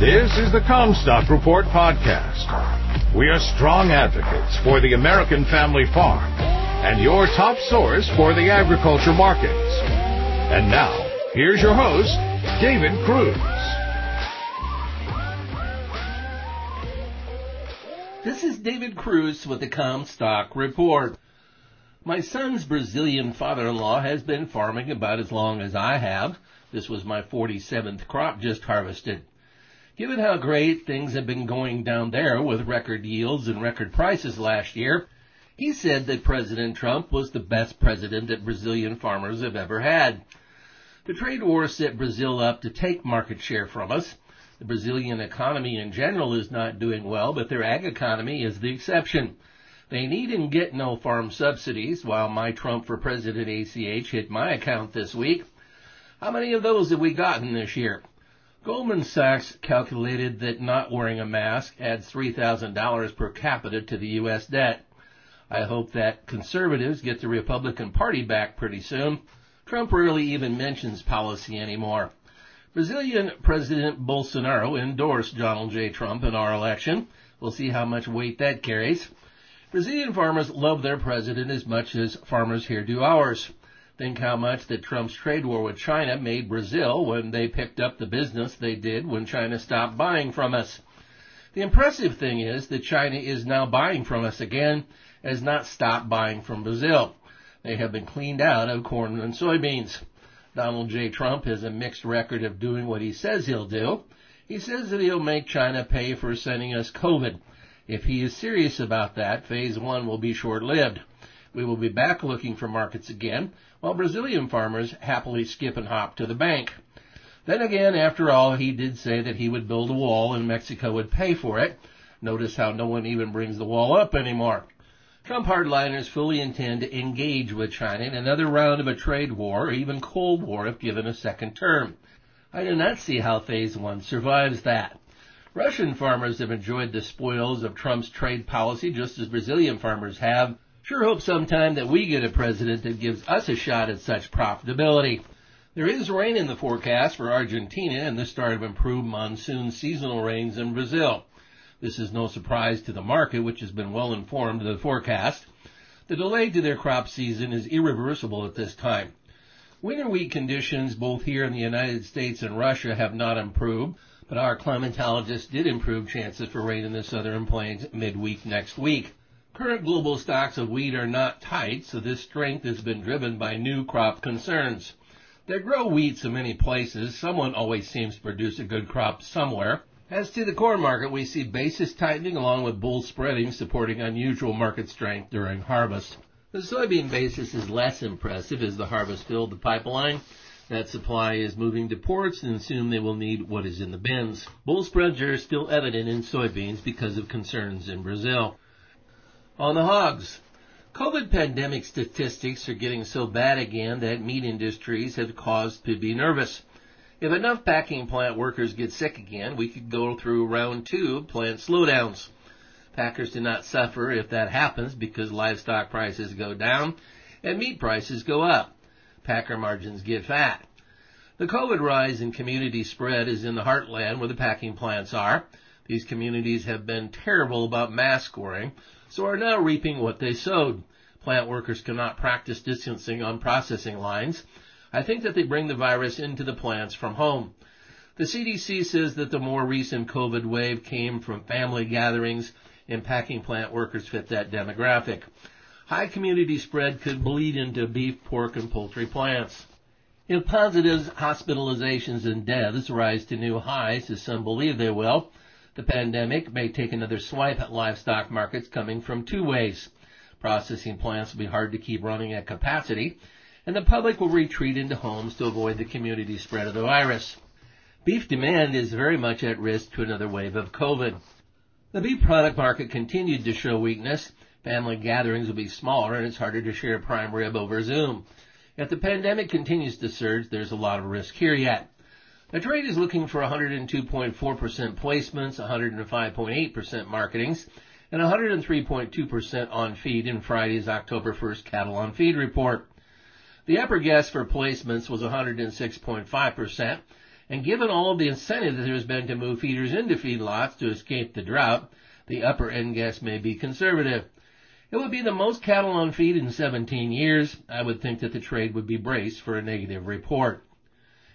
This is the Commstock Report podcast. We are strong advocates for the American family farm and your top source for the agriculture markets. And now, here's your host, David Kruse. This is David Kruse with the Commstock Report. My son's Brazilian father-in-law has been farming about as long as I have. This was my 47th crop just harvested. Given how great things have been going down there with record yields and record prices last year, he said that President Trump was the best president that Brazilian farmers have ever had. The trade war set Brazil up to take market share from us. The Brazilian economy in general is not doing well, but their ag economy is the exception. They need and get no farm subsidies, while my Trump for President ACH hit my account this week. How many of those have we gotten this year? Goldman Sachs calculated that not wearing a mask adds $3,000 per capita to the U.S. debt. I hope that conservatives get the Republican Party back pretty soon. Trump rarely even mentions policy anymore. Brazilian President Bolsonaro endorsed Donald J. Trump in our election. We'll see how much weight that carries. Brazilian farmers love their president as much as farmers here do ours. Think how much that Trump's trade war with China made Brazil when they picked up the business they did when China stopped buying from us. The impressive thing is that China is now buying from us again, has not stopped buying from Brazil. They have been cleaned out of corn and soybeans. Donald J. Trump has a mixed record of doing what he says he'll do. He says that he'll make China pay for sending us COVID. If he is serious about that, phase one will be short-lived. We will be back looking for markets again, while Brazilian farmers happily skip and hop to the bank. Then again, after all, he did say that he would build a wall and Mexico would pay for it. Notice how no one even brings the wall up anymore. Trump hardliners fully intend to engage with China in another round of a trade war or even Cold War if given a second term. I do not see how phase one survives that. Russian farmers have enjoyed the spoils of Trump's trade policy just as Brazilian farmers have. Sure hope sometime that we get a president that gives us a shot at such profitability. There is rain in the forecast for Argentina and the start of improved monsoon seasonal rains in Brazil. This is no surprise to the market, which has been well informed of the forecast. The delay to their crop season is irreversible at this time. Winter wheat conditions both here in the United States and Russia have not improved, but our climatologists did improve chances for rain in the southern plains midweek next week. Current global stocks of wheat are not tight, so this strength has been driven by new crop concerns. They grow wheat so many places, someone always seems to produce a good crop somewhere. As to the corn market, we see basis tightening along with bull spreading supporting unusual market strength during harvest. The soybean basis is less impressive as the harvest filled the pipeline. That supply is moving to ports and soon they will need what is in the bins. Bull spreads are still evident in soybeans because of concerns in Brazil. On the hogs, COVID pandemic statistics are getting so bad again that meat industries have caused to be nervous. If enough packing plant workers get sick again, we could go through round two of plant slowdowns. Packers do not suffer if that happens because livestock prices go down and meat prices go up packer margins get fat. The COVID rise in community spread is in the heartland where the packing plants are. These communities have been terrible about mask wearing, so are now reaping what they sowed. Plant workers cannot practice distancing on processing lines. I think that they bring the virus into the plants from home. The CDC says that the more recent COVID wave came from family gatherings and packing plant workers fit that demographic. High community spread could bleed into beef, pork, and poultry plants. If positives, hospitalizations, and deaths rise to new highs, as some believe they will, the pandemic may take another swipe at livestock markets coming from two ways. Processing plants will be hard to keep running at capacity, and the public will retreat into homes to avoid the community spread of the virus. Beef demand is very much at risk to another wave of COVID. The beef product market continued to show weakness Family gatherings will be smaller and it's harder to share prime rib over Zoom. If the pandemic continues to surge, there's a lot of risk here yet. The trade is looking for 102.4% placements, 105.8% marketings, and 103.2% on feed in Friday's October 1st cattle on feed report. The upper guess for placements was 106.5%, And given all of the incentive that there's been to move feeders into feedlots to escape the drought, the upper end guess may be conservative. It would be the most cattle on feed in 17 years. I would think that the trade would be braced for a negative report.